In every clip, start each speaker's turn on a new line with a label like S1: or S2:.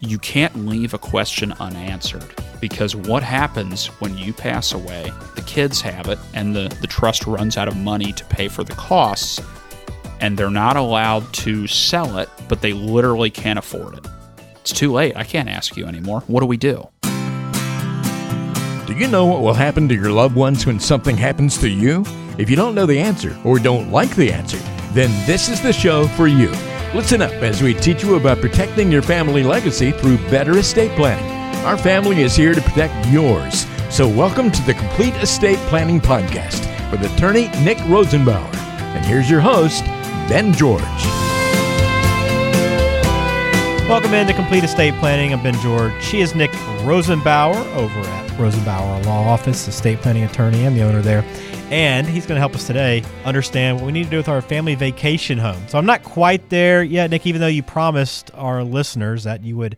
S1: you can't leave a question unanswered because what happens when you pass away, the kids have it, and the, the trust runs out of money to pay for the costs, and they're not allowed to sell it, but they literally can't afford it. It's too late. I can't ask you anymore. What do we do?
S2: Do you know what will happen to your loved ones when something happens to you? If you don't know the answer or don't like the answer, then this is the show for you. Listen up as we teach you about protecting your family legacy through better estate planning. Our family is here to protect yours. So, welcome to the Complete Estate Planning Podcast with attorney Nick Rosenbauer. And here's your host, Ben George.
S3: Welcome into Complete Estate Planning. I'm Ben George. She is Nick Rosenbauer over at Rosenbauer Law Office, estate planning attorney. I'm the owner there. And he's going to help us today understand what we need to do with our family vacation home. So I'm not quite there yet, Nick, even though you promised our listeners that you would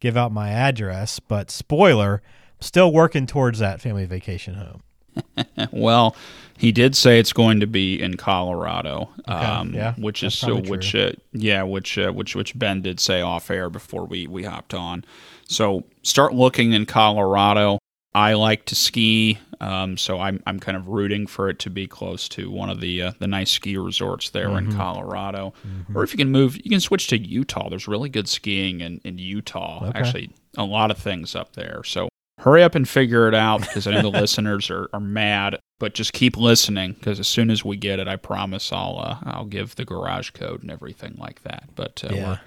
S3: give out my address. But spoiler, I'm still working towards that family vacation home.
S1: well, he did say it's going to be in Colorado,
S3: Okay,
S1: um,
S3: yeah,
S1: which is so which uh, yeah, which uh, which which Ben did say off air before we we hopped on. So start looking in Colorado. I like to ski, um, so I'm I'm kind of rooting for it to be close to one of the uh, the nice ski resorts there
S3: Mm-hmm.
S1: in Colorado. Or if you can move, you can switch to Utah. There's really good skiing in in Utah.
S3: Okay.
S1: Actually, a lot of things up there. So hurry up and figure it out because I know the listeners are, are mad. But just keep listening because as soon as we get it, I promise I'll uh, I'll give the garage code and everything like that. But uh,
S3: Yeah.
S1: we're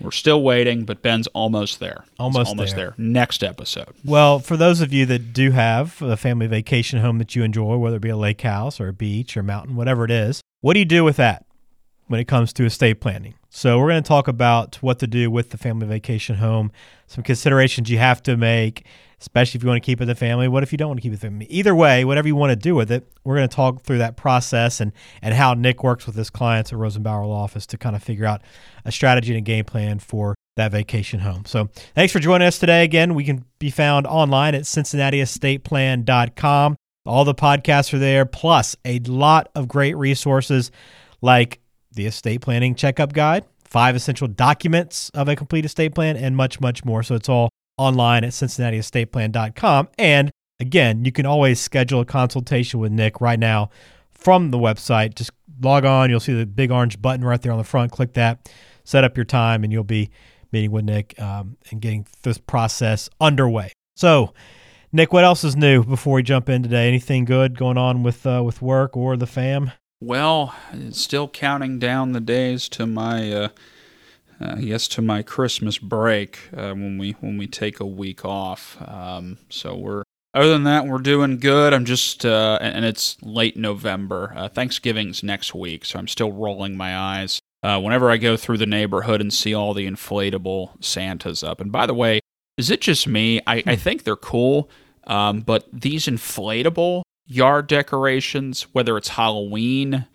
S1: we're still waiting. But Ben's almost there.
S3: Almost
S1: almost
S3: there.
S1: there. Next episode.
S3: Well, for those of you that do have a family vacation home that you enjoy, whether it be a lake house or a beach or mountain, whatever it is, what do you do with that when it comes to estate planning? So, we're going to talk about what to do with the family vacation home, some considerations you have to make, especially if you want to keep it the family. What if you don't want to keep it the family? Either way, whatever you want to do with it, we're going to talk through that process and, and how Nick works with his clients at Rosenbauer Law Office to kind of figure out a strategy and a game plan for that vacation home. So thanks for joining us today. Again, we can be found online at cincinnatiestateplan.com. All the podcasts are there, plus a lot of great resources like the estate planning checkup guide, five essential documents of a complete estate plan, and much, much more. So it's all online at cincinnatiestateplan.com. And again, you can always schedule a consultation with Nick right now from the website. Just log on, you'll see the big orange button right there on the front. Click that, set up your time, and you'll be meeting with Nick um, and getting this process underway. So, Nick, what else is new before we jump in today? Anything good going on with uh, with work or the fam?
S1: Well, still counting down the days to my, uh, uh, yes, to my Christmas break uh, when we when we take a week off. Um, so we're other than that, we're doing good. I'm just, uh, and it's late November. Uh, Thanksgiving's next week, so I'm still rolling my eyes. Uh, whenever I go through the neighborhood and see all the inflatable Santas up, and by the way, is it just me? I, I think they're cool, um, but these inflatable yard decorations, whether it's Halloween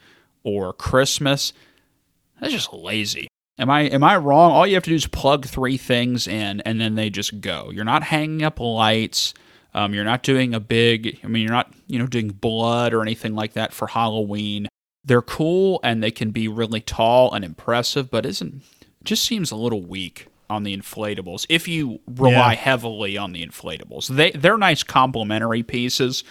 S1: or Christmas, that's just lazy. Am I am I wrong? All you have to do is plug three things in, and then they just go. You're not hanging up lights. Um, you're not doing a big. I mean, you're not you know doing blood or anything like that for Halloween. They're cool and they can be really tall and impressive, but isn't just seems a little weak on the inflatables if you rely
S3: Yeah.
S1: heavily on the inflatables. They they're nice complementary pieces,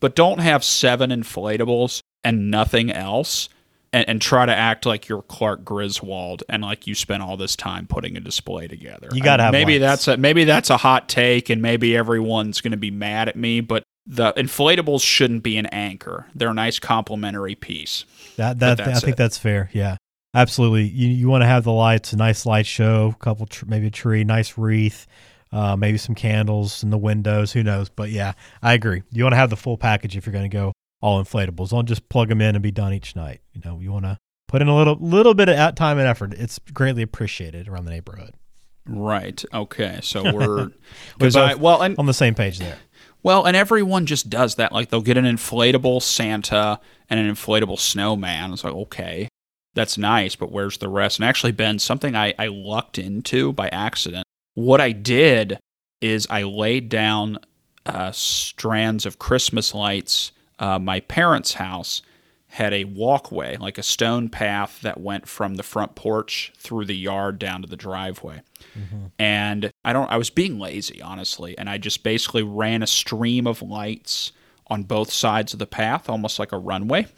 S1: but don't have seven inflatables and nothing else and, and try to act like you're Clark Griswold and like you spent all this time putting a display together.
S3: You gotta
S1: I mean,
S3: have
S1: maybe
S3: lights.
S1: that's a maybe that's a hot take and maybe everyone's going to be mad at me, but the inflatables shouldn't be an anchor. They're a nice complementary piece.
S3: That that I think
S1: it.
S3: that's fair. Yeah, absolutely. You you want to have the lights, a nice light show, a couple tr- maybe a tree, nice wreath, uh, maybe some candles in the windows. Who knows? But yeah, I agree. You want to have the full package if you're going to go all inflatables. Don't just plug them in and be done each night. You know, you want to put in a little little bit of time and effort. It's greatly appreciated around the neighborhood.
S1: Right. Okay. So we're because I well and
S3: on the same page there.
S1: Well, and everyone just does that. Like they'll get an inflatable Santa and an inflatable snowman. It's like, okay, that's nice, but where's the rest? And actually, Ben, something I, I lucked into by accident. What I did is I laid down uh, strands of Christmas lights. Uh, my parents' house had a walkway, like a stone path that went from the front porch through the yard down to the driveway. And I don't I was being lazy, honestly, and I just basically ran a stream of lights on both sides of the path, almost like a runway.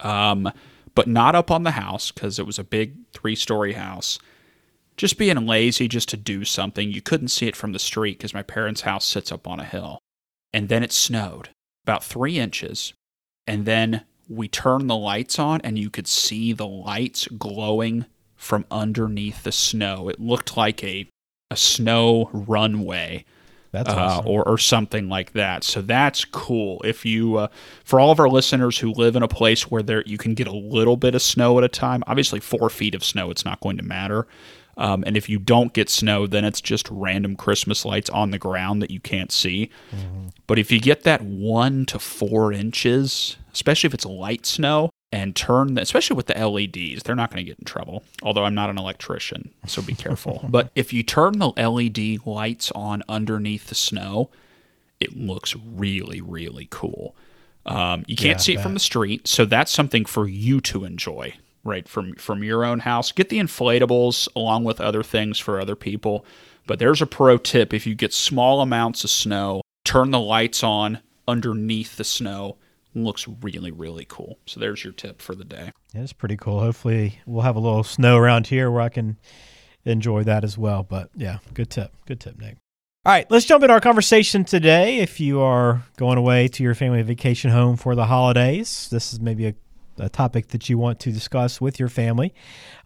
S1: Um, but not up on the house because it was a big three-story house. Just being lazy just to do something. You couldn't see it from the street because my parents' house sits up on a hill. And then it snowed about three inches. And then we turned the lights on, and you could see the lights glowing from underneath the snow. It looked like a, a snow runway
S3: That's
S1: uh,
S3: awesome.
S1: or, or something like that. So that's cool. If you, uh, for all of our listeners who live in a place where there you can get a little bit of snow at a time, obviously four feet of snow, it's not going to matter. Um, and if you don't get snow, then it's just random Christmas lights on the ground that you can't see. But if you get that one to four inches, especially if it's light snow, and turn, the, especially with the LEDs, they're not going to get in trouble. Although I'm not an electrician, so be careful. but if you turn the LED lights on underneath the snow, it looks really, really cool. Um, you can't
S3: Yeah,
S1: see it from the street, so that's something for you to enjoy, right from from your own house. Get the inflatables along with other things for other people. But there's a pro tip: if you get small amounts of snow, turn the lights on underneath the snow. Looks really, really cool. So there's your tip for the day.
S3: Yeah, it's pretty cool. Hopefully, we'll have a little snow around here where I can enjoy that as well. But yeah, good tip. Good tip, Nick. All right, let's jump into our conversation today. If you are going away to your family vacation home for the holidays, this is maybe a, a topic that you want to discuss with your family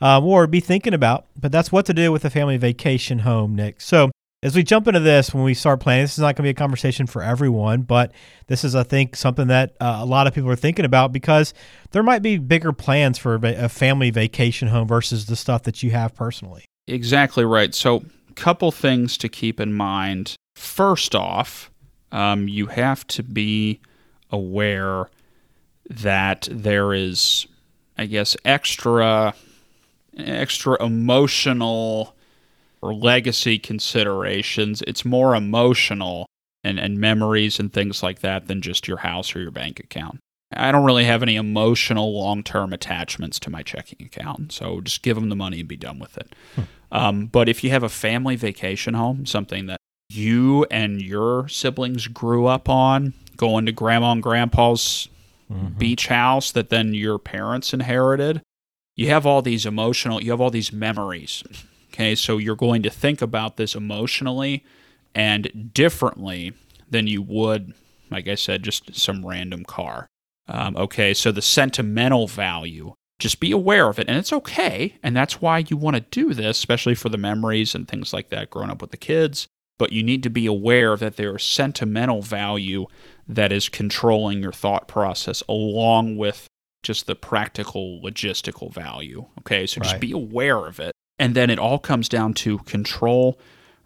S3: um, or be thinking about. But that's what to do with a family vacation home, Nick. So, as we jump into this, when we start planning, this is not going to be a conversation for everyone, but this is, I think, something that uh, a lot of people are thinking about because there might be bigger plans for a family vacation home versus the stuff that you have personally.
S1: Exactly right. So, couple things to keep in mind. First off, um, you have to be aware that there is, I guess, extra, extra emotional or legacy considerations. It's more emotional and, and memories and things like that than just your house or your bank account. I don't really have any emotional long term attachments to my checking account. So just give them the money and be done with it. Um, but if you have a family vacation home, something that you and your siblings grew up on, going to grandma and grandpa's beach house that then your parents inherited, you have all these emotional, you have all these memories. Okay, so you're going to think about this emotionally and differently than you would, like I said, just some random car. Um, okay, so the sentimental value, just be aware of it, and it's okay. And that's why you want to do this, especially for the memories and things like that growing up with the kids. But you need to be aware that there is sentimental value that is controlling your thought process along with just the practical logistical value. Okay, so just
S3: Right.
S1: be aware of it. And then it all comes down to control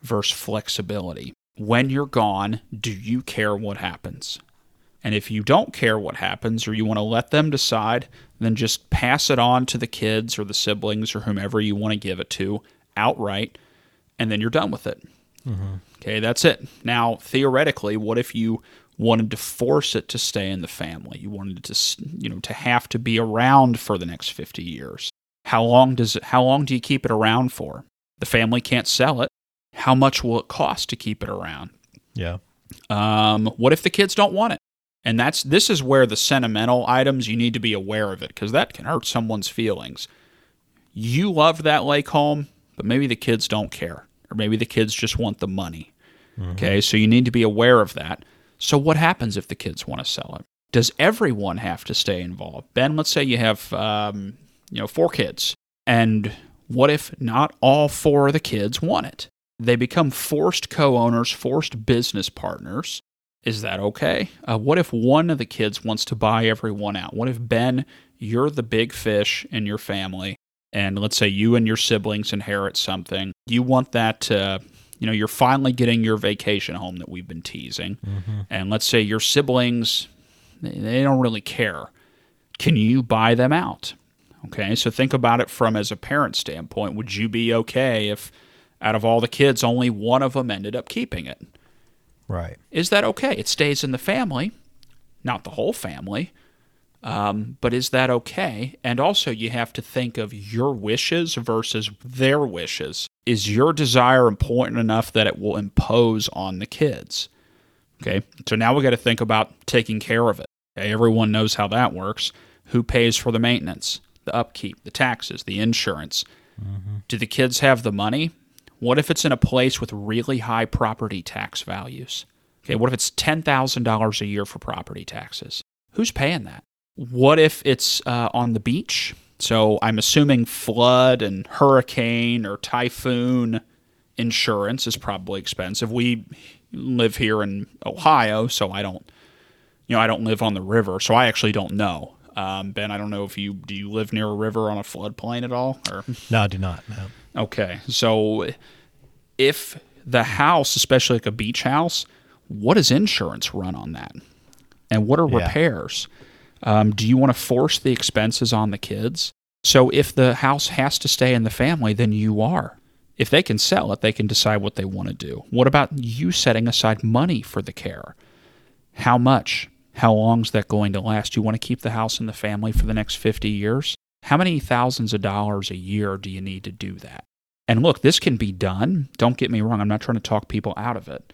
S1: versus flexibility. When you're gone, do you care what happens? And if you don't care what happens or you want to let them decide, then just pass it on to the kids or the siblings or whomever you want to give it to outright, and then you're done with it. Mm-hmm. Okay, that's it. Now, theoretically, what if you wanted to force it to stay in the family? You wanted it to, you know, to have to be around for the next 50 years. How long does it how long do you keep it around for? The family can't sell it. How much will it cost to keep it around?
S3: Yeah.
S1: Um, what if the kids don't want it? And that's this is where the sentimental items you need to be aware of it because that can hurt someone's feelings. You love that lake home, but maybe the kids don't care, or maybe the kids just want the money. Okay, so you need to be aware of that. So what happens if the kids want to sell it? Does everyone have to stay involved? Ben, let's say you have um, you know four kids, and what if not all four of the kids want it? They become forced co-owners, forced business partners. Is that okay? Uh, what if one of the kids wants to buy everyone out? What if Ben, you're the big fish in your family, and let's say you and your siblings inherit something? You want that to, you know, you're finally getting your vacation home that we've been teasing, and let's say your siblings, they- they don't really care. Can you buy them out? Okay, so think about it from as a parent standpoint. Would you be okay if out of all the kids, only one of them ended up keeping it?
S3: Right.
S1: Is that okay? It stays in the family, not the whole family. Um, but is that okay? And also, you have to think of your wishes versus their wishes. Is your desire important enough that it will impose on the kids? Okay, so now we got to think about taking care of it. Okay? Everyone knows how that works. Who pays for the maintenance, the upkeep, the taxes, the insurance? Do the kids have the money? What if it's in a place with really high property tax values? Okay, what if it's $10,000 a year for property taxes? Who's paying that? What if it's uh, on the beach? So I'm assuming flood and hurricane or typhoon insurance is probably expensive. We live here in Ohio, so I don't, you know, I don't live on the river, so I actually don't know. Um, ben, I don't know if you do you live near a river on a floodplain at all, or
S3: No, I do not. No.
S1: Okay. So if the house, especially like a beach house, what does insurance run on that? And what are
S3: Yeah.
S1: repairs? Um, do you want to force the expenses on the kids? So if the house has to stay in the family, then you are. If they can sell it, they can decide what they want to do. What about you setting aside money for the care? How much? How long is that going to last? You want to keep the house in the family for the next 50 years? How many thousands of dollars a year do you need to do that? And look, this can be done. Don't get me wrong. I'm not trying to talk people out of it.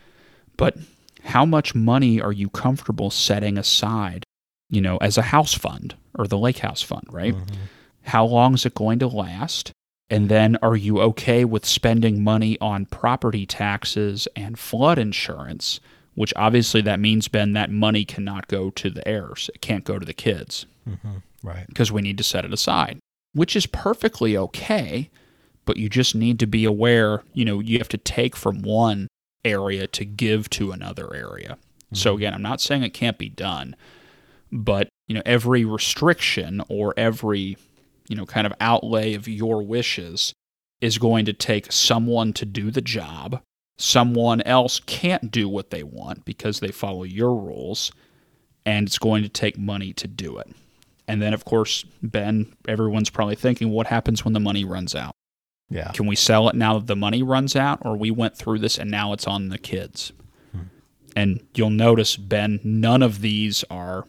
S1: But how much money are you comfortable setting aside, you know, as a house fund or the lake house fund, right? Mm-hmm. How long is it going to last? And then are you okay with spending money on property taxes and flood insurance? Which obviously that means, Ben, that money cannot go to the heirs. It can't go to the kids mm-hmm.
S3: Right.
S1: because we need to set it aside, which is perfectly okay. But you just need to be aware, you know, you have to take from one area to give to another area. So mm-hmm. again, I'm not saying it can't be done, but you know, every restriction or every, you know, kind of outlay of your wishes is going to take someone to do the job. Someone else can't do what they want because they follow your rules, and it's going to take money to do it. And then, of course, Ben, everyone's probably thinking, what happens when the money runs out?
S3: Yeah.
S1: Can we sell it now that the money runs out, or we went through this and now it's on the kids? Hmm. And you'll notice, Ben, none of these are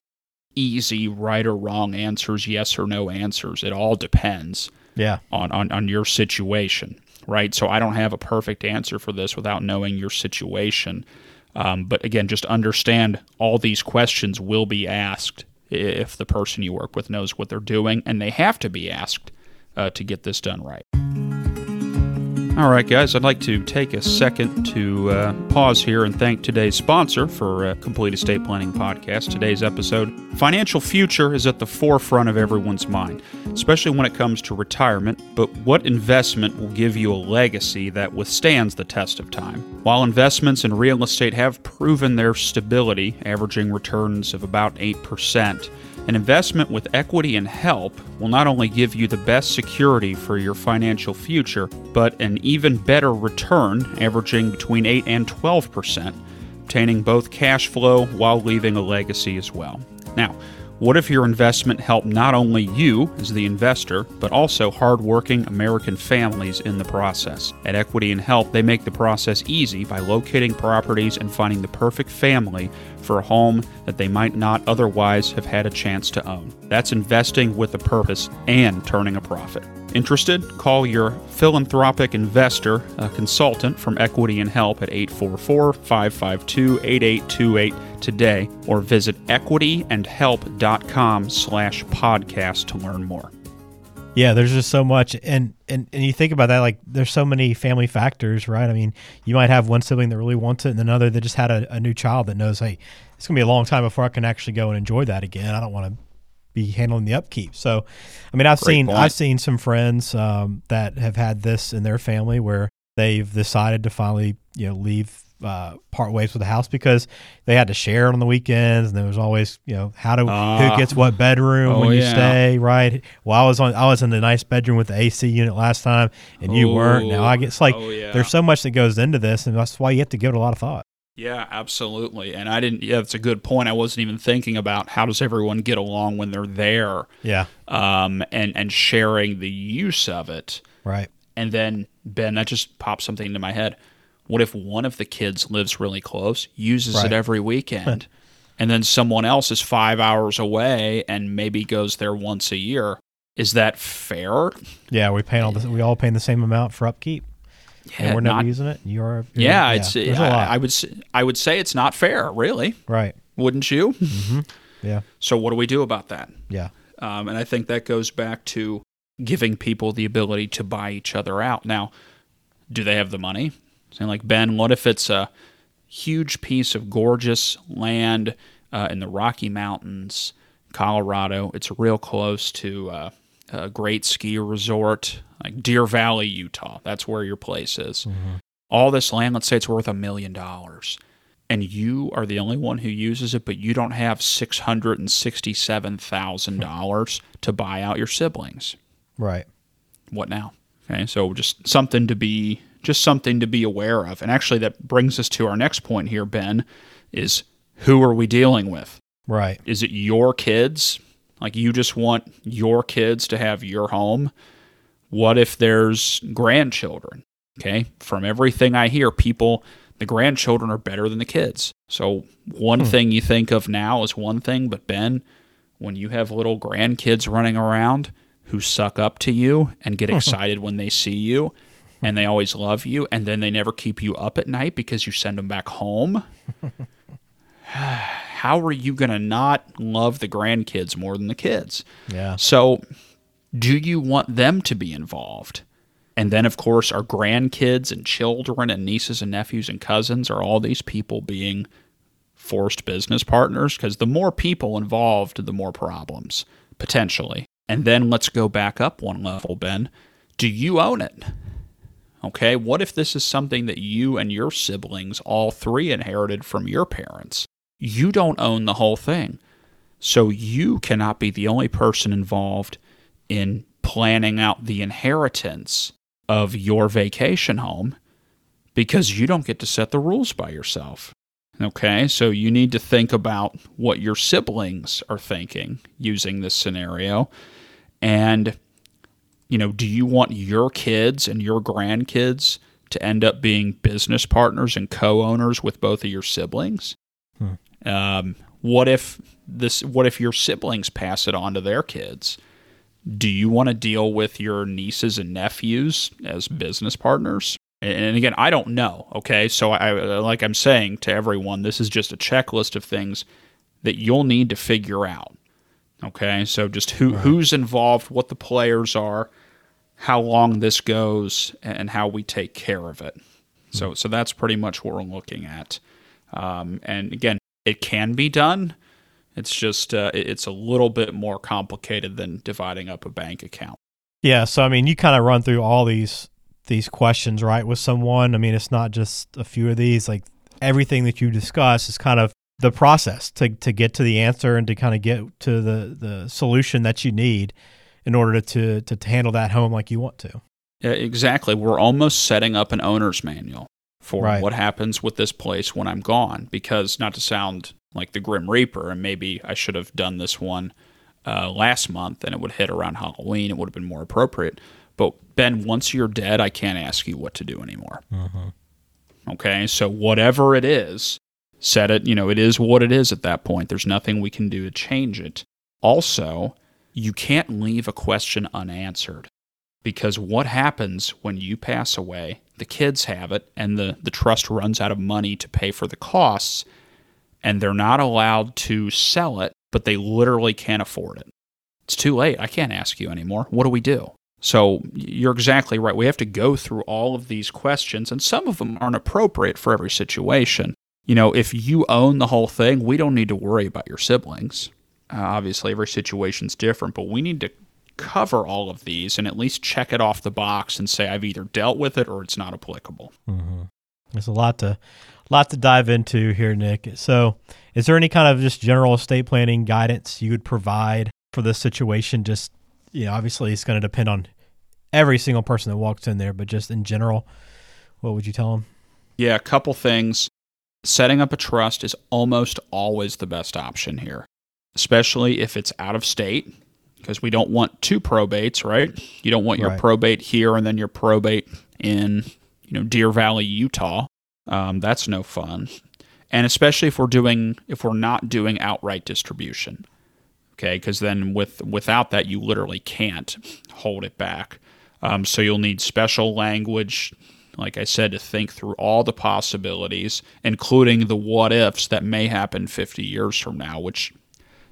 S1: easy right or wrong answers, yes or no answers. It all depends
S3: Yeah.
S1: on, on, on your situation, right? So I don't have a perfect answer for this without knowing your situation. Um, but again, just understand all these questions will be asked if the person you work with knows what they're doing, and they have to be asked uh, to get this done right. All right, guys, I'd like to take a second to uh, pause here and thank today's sponsor for uh, Complete Estate Planning Podcast. Today's episode Financial future is at the forefront of everyone's mind, especially when it comes to retirement. But what investment will give you a legacy that withstands the test of time? While investments in real estate have proven their stability, averaging returns of about 8%, an investment with equity and help will not only give you the best security for your financial future, but an even better return, averaging between 8 and 12%, obtaining both cash flow while leaving a legacy as well. Now, what if your investment helped not only you as the investor, but also hardworking American families in the process? At Equity and Help, they make the process easy by locating properties and finding the perfect family for a home that they might not otherwise have had a chance to own. That's investing with a purpose and turning a profit. Interested? Call your philanthropic investor, a consultant from Equity and Help at 844 552 8828 today or visit equityandhelp.com slash podcast to learn more.
S3: Yeah, there's just so much, and and and you think about that, like there's so many family factors, right? I mean, you might have one sibling that really wants it, and another that just had a, a new child that knows, hey, it's gonna be a long time before I can actually go and enjoy that again. I don't want to be handling the upkeep. So, I mean, I've
S1: Great
S3: seen
S1: point.
S3: I've seen some friends um, that have had this in their family where they've decided to finally, you know, leave. Uh, part ways with the house because they had to share it on the weekends, and there was always, you know, how to
S1: Ah.
S3: who gets what bedroom
S1: Oh,
S3: when you
S1: yeah.
S3: stay, right? Well, I was on, I was in the nice bedroom with the AC unit last time, and you weren't. Now I guess like
S1: Oh, yeah.
S3: there's so much that goes into this, and that's why you have to give it a lot of thought.
S1: Yeah, absolutely. And I didn't, yeah, that's a good point. I wasn't even thinking about how does everyone get along when they're there
S3: Yeah,
S1: um, and, and sharing the use of it.
S3: right.
S1: And then, Ben, that just popped something into my head. What if one of the kids lives really close, uses
S3: Right.
S1: it every weekend? and then someone else is five hours away and maybe goes there once a year. Is that fair?
S3: Yeah, we pay all the, we all paying the same amount for upkeep. And we're not, using it. You're, you're
S1: yeah, it's there's I, a lot. I would I would say it's not fair, really.
S3: Right.
S1: Wouldn't you?
S3: Mm-hmm. Yeah.
S1: So what do we do about that?
S3: Yeah.
S1: Um, and I think that goes back to giving people the ability to buy each other out. Now, do they have the money? Saying like Ben, what if it's a huge piece of gorgeous land uh, in the Rocky Mountains, Colorado? It's real close to uh, a great ski resort like Deer Valley, Utah. That's where your place is. Mm-hmm. All this land, let's say it's worth a million dollars, and you are the only one who uses it, but you don't have six hundred and sixty-seven thousand dollars to buy out your siblings.
S3: Right.
S1: What now? Okay, so just something to be just something to be aware of. And actually, that brings us to our next point here, Ben, is who are we dealing with?
S3: Right.
S1: Is it your kids? Like you just want your kids to have your home? What if there's grandchildren? Okay. From everything I hear, people, the grandchildren are better than the kids. So one hmm. thing you think of now is one thing, but Ben, when you have little grandkids running around who suck up to you and get excited when they see you, and they always love you, and then they never keep you up at night because you send them back home. How are you going to not love the grandkids more than the kids?
S3: Yeah.
S1: So do you want them to be involved? And then, of course, our grandkids and children and nieces and nephews and cousins are all these people being forced business partners because the more people involved, the more problems, potentially. And then let's go back up one level, Ben. Do you own it? Okay, what if this is something that you and your siblings, all three, inherited from your parents? You don't own the whole thing. So you cannot be the only person involved in planning out the inheritance of your vacation home because you don't get to set the rules by yourself. Okay, so you need to think about what your siblings are thinking using this scenario. And, you know, do you want your kids and your grandkids to end up being business partners and co owners with both of your siblings? Hmm. Um, what if this what if your siblings pass it on to their kids do you want to deal with your nieces and nephews as business partners? And again, I don't know. Okay, so I like I'm saying to everyone, this is just a checklist of things that you'll need to figure out. Okay, so just who right. who's involved, what the players are, how long this goes, and how we take care of it. So hmm. so that's pretty much what we're looking at. Um, and again, it can be done. It's just uh, it's a little bit more complicated than dividing up a bank account.
S3: Yeah, so I mean, you kind of run through all these these questions, right, with someone. I mean, it's not just a few of these. Like everything that you discuss is kind of the process to to get to the answer and to kind of get to the the solution that you need in order to to, to handle that home like you want to.
S1: Yeah, exactly. We're almost setting up an owner's manual for right. what happens with this place when I'm gone. Because not to sound like the Grim Reaper, and maybe I should have done this one uh, last month, and it would hit around Halloween. It would have been more appropriate. But Ben, once you're dead, I can't ask you what to do anymore. Mm-hmm. Okay, so whatever it is, set it. You know, it is what it is at that point. There's nothing we can do to change it. Also, you can't leave a question unanswered because what happens when you pass away? The kids have it, and the, the trust runs out of money to pay for the costs and they're not allowed to sell it, but they literally can't afford it. It's too late. I can't ask you anymore. What do we do? So you're exactly right. We have to go through all of these questions, and some of them aren't appropriate for every situation. You know, if you own the whole thing, we don't need to worry about your siblings. Uh, obviously, every situation's different, but we need to cover all of these and at least check it off the box and say I've either dealt with it or it's not applicable.
S3: Mm-hmm. There's a lot to lot to dive into here, Nick. So, is there any kind of just general estate planning guidance you would provide for this situation? Just, you know, obviously it's going to depend on every single person that walks in there, but just in general, what would you tell them?
S1: Yeah, a couple things. Setting up a trust is almost always the best option here, especially if it's out of state, because we don't want two probates, right? You don't want your right. probate here and then your probate in, you know, Deer Valley, Utah. Um, that's no fun. and especially if we're doing if we're not doing outright distribution. Okay, because then with without that you literally can't hold it back. Um, so you'll need special language, like I said, to think through all the possibilities, including the what ifs that may happen 50 years from now, which,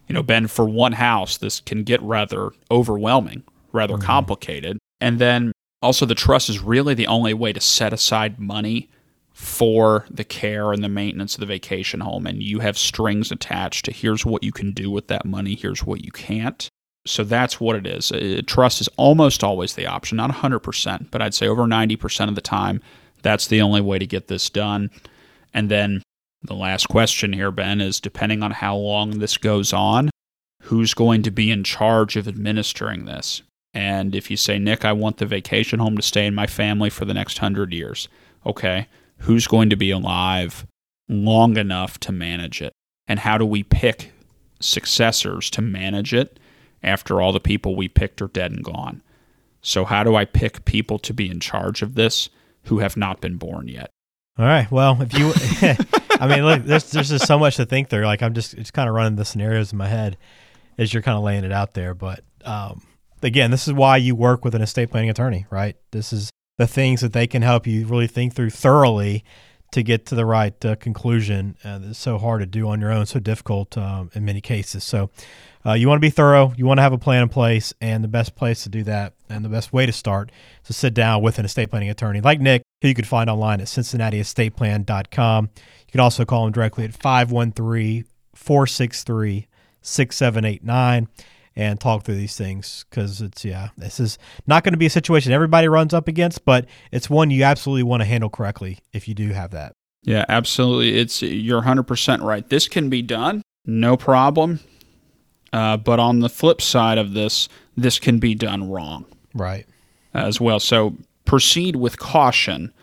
S1: you know, Ben, for one house, this can get rather overwhelming, rather mm-hmm. complicated. And then also, the trust is really the only way to set aside money for the care and the maintenance of the vacation home. And you have strings attached to here's what you can do with that money, here's what you can't. So that's what it is. Uh, trust is almost always the option, not 100%, but I'd say over 90% of the time, that's the only way to get this done. And then the last question here, Ben, is depending on how long this goes on, who's going to be in charge of administering this? And if you say, Nick, I want the vacation home to stay in my family for the next hundred years, okay, who's going to be alive long enough to manage it? And how do we pick successors to manage it after all the people we picked are dead and gone? So, how do I pick people to be in charge of this who have not been born yet?
S3: All right. Well, if you, I mean, look, there's there's just so much to think there. Like I'm just it's kind of running the scenarios in my head as you're kind of laying it out there. But um, again, this is why you work with an estate planning attorney, right? This is the things that they can help you really think through thoroughly to get to the right uh, conclusion. Uh, it's so hard to do on your own, so difficult um, in many cases. So uh, you want to be thorough, you want to have a plan in place, and the best place to do that and the best way to start is to sit down with an estate planning attorney like Nick, who you can find online at cincinnatiestateplan.com. You can also call him directly at 513 463 6789 and talk through these things because it's yeah this is not going to be a situation everybody runs up against but it's one you absolutely want to handle correctly if you do have that.
S1: Yeah absolutely. It's you're 100% right. This can be done no problem. Uh, but on the flip side of this this can be done wrong
S3: right
S1: as well so proceed with caution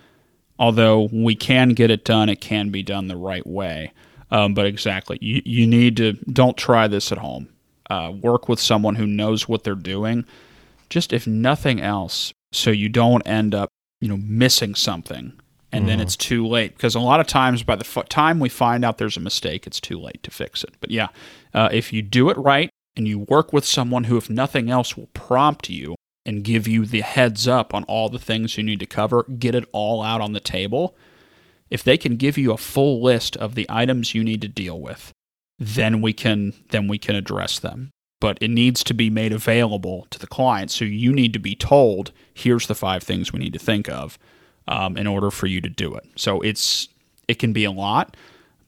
S1: although we can get it done it can be done the right way um, but exactly you, you need to don't try this at home uh, work with someone who knows what they're doing, just if nothing else, so you don't end up, you know, missing something and mm. then mm-hmm. it's too late. Because a lot of times, by the f- time we find out there's a mistake, it's too late to fix it. But yeah, uh, if you do it right and you work with someone who, if nothing else, will prompt you and give you the heads up on all the things you need to cover, get it all out on the table. If they can give you a full list of the items you need to deal with, then we can then we can address them but it needs to be made available to the client so you need to be told here's the five things we need to think of um, in order for you to do it so it's it can be a lot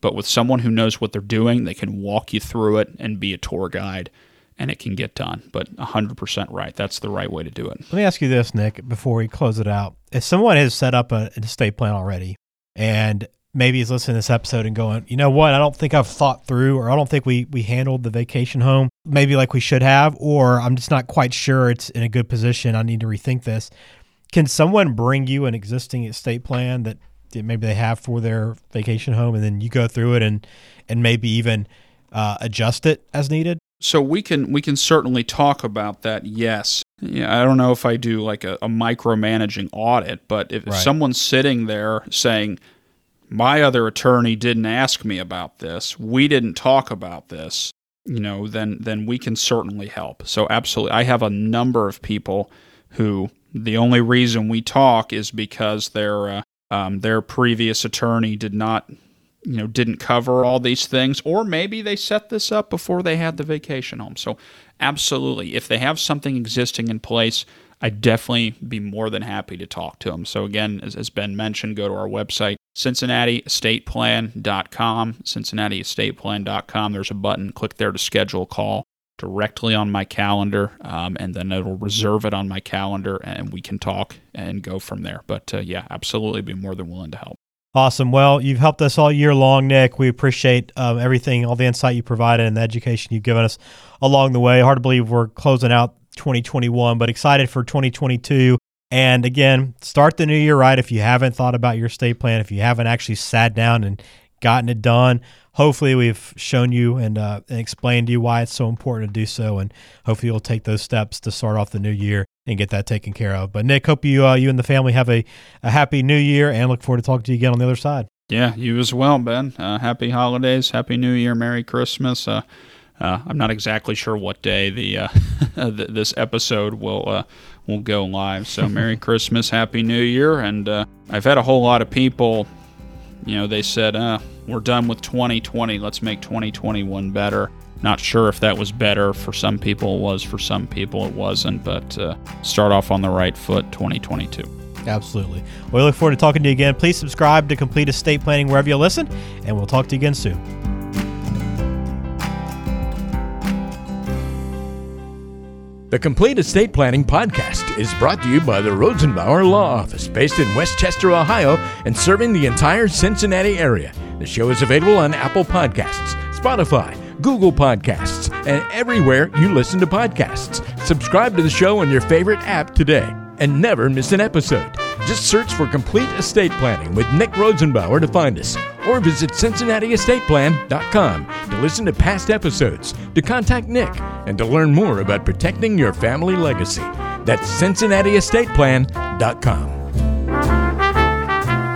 S1: but with someone who knows what they're doing they can walk you through it and be a tour guide and it can get done but 100% right that's the right way to do it
S3: let me ask you this nick before we close it out if someone has set up an estate plan already and maybe he's listening to this episode and going, you know what, I don't think I've thought through or I don't think we we handled the vacation home maybe like we should have, or I'm just not quite sure it's in a good position. I need to rethink this. Can someone bring you an existing estate plan that maybe they have for their vacation home and then you go through it and and maybe even uh, adjust it as needed?
S1: So we can we can certainly talk about that. Yes. Yeah, I don't know if I do like a, a micromanaging audit, but if right. someone's sitting there saying, my other attorney didn't ask me about this, we didn't talk about this, you know, then then we can certainly help. So absolutely, I have a number of people who the only reason we talk is because their uh, um, their previous attorney did not you know didn't cover all these things or maybe they set this up before they had the vacation home so absolutely if they have something existing in place I'd definitely be more than happy to talk to them. So, again, as, as Ben mentioned, go to our website, CincinnatiEstatePlan.com. CincinnatiEstatePlan.com. There's a button. Click there to schedule a call directly on my calendar, um, and then it'll reserve it on my calendar, and we can talk and go from there. But uh, yeah, absolutely be more than willing to help.
S3: Awesome. Well, you've helped us all year long, Nick. We appreciate um, everything, all the insight you provided, and the education you've given us along the way. Hard to believe we're closing out 2021, but excited for 2022. And again, start the new year right. If you haven't thought about your estate plan, if you haven't actually sat down and gotten it done, hopefully we've shown you and, uh, and explained to you why it's so important to do so. And hopefully you'll take those steps to start off the new year and get that taken care of. But Nick, hope you uh, you and the family have a, a happy new year and look forward to talking to you again on the other side.
S1: Yeah, you as well, Ben. Uh, happy holidays, happy New Year, Merry Christmas. Uh, uh, I'm not exactly sure what day the uh, this episode will uh, will go live. So Merry Christmas, Happy New Year, and uh, I've had a whole lot of people. You know, they said, uh, "We're done with 2020. Let's make 2021 better." Not sure if that was better for some people. It was for some people. It wasn't. But uh, start off on the right foot. 2022.
S3: Absolutely. Well, we look forward to talking to you again. Please subscribe to Complete Estate Planning wherever you listen, and we'll talk to you again soon.
S2: The Complete Estate Planning Podcast is brought to you by the Rosenbauer Law Office, based in West Chester, Ohio, and serving the entire Cincinnati area. The show is available on Apple Podcasts, Spotify, Google Podcasts, and everywhere you listen to podcasts. Subscribe to the show on your favorite app today and never miss an episode. Just search for Complete Estate Planning with Nick Rosenbauer to find us, or visit CincinnatiEstatePlan.com to listen to past episodes, to contact Nick, and to learn more about protecting your family legacy. That's CincinnatiEstatePlan.com.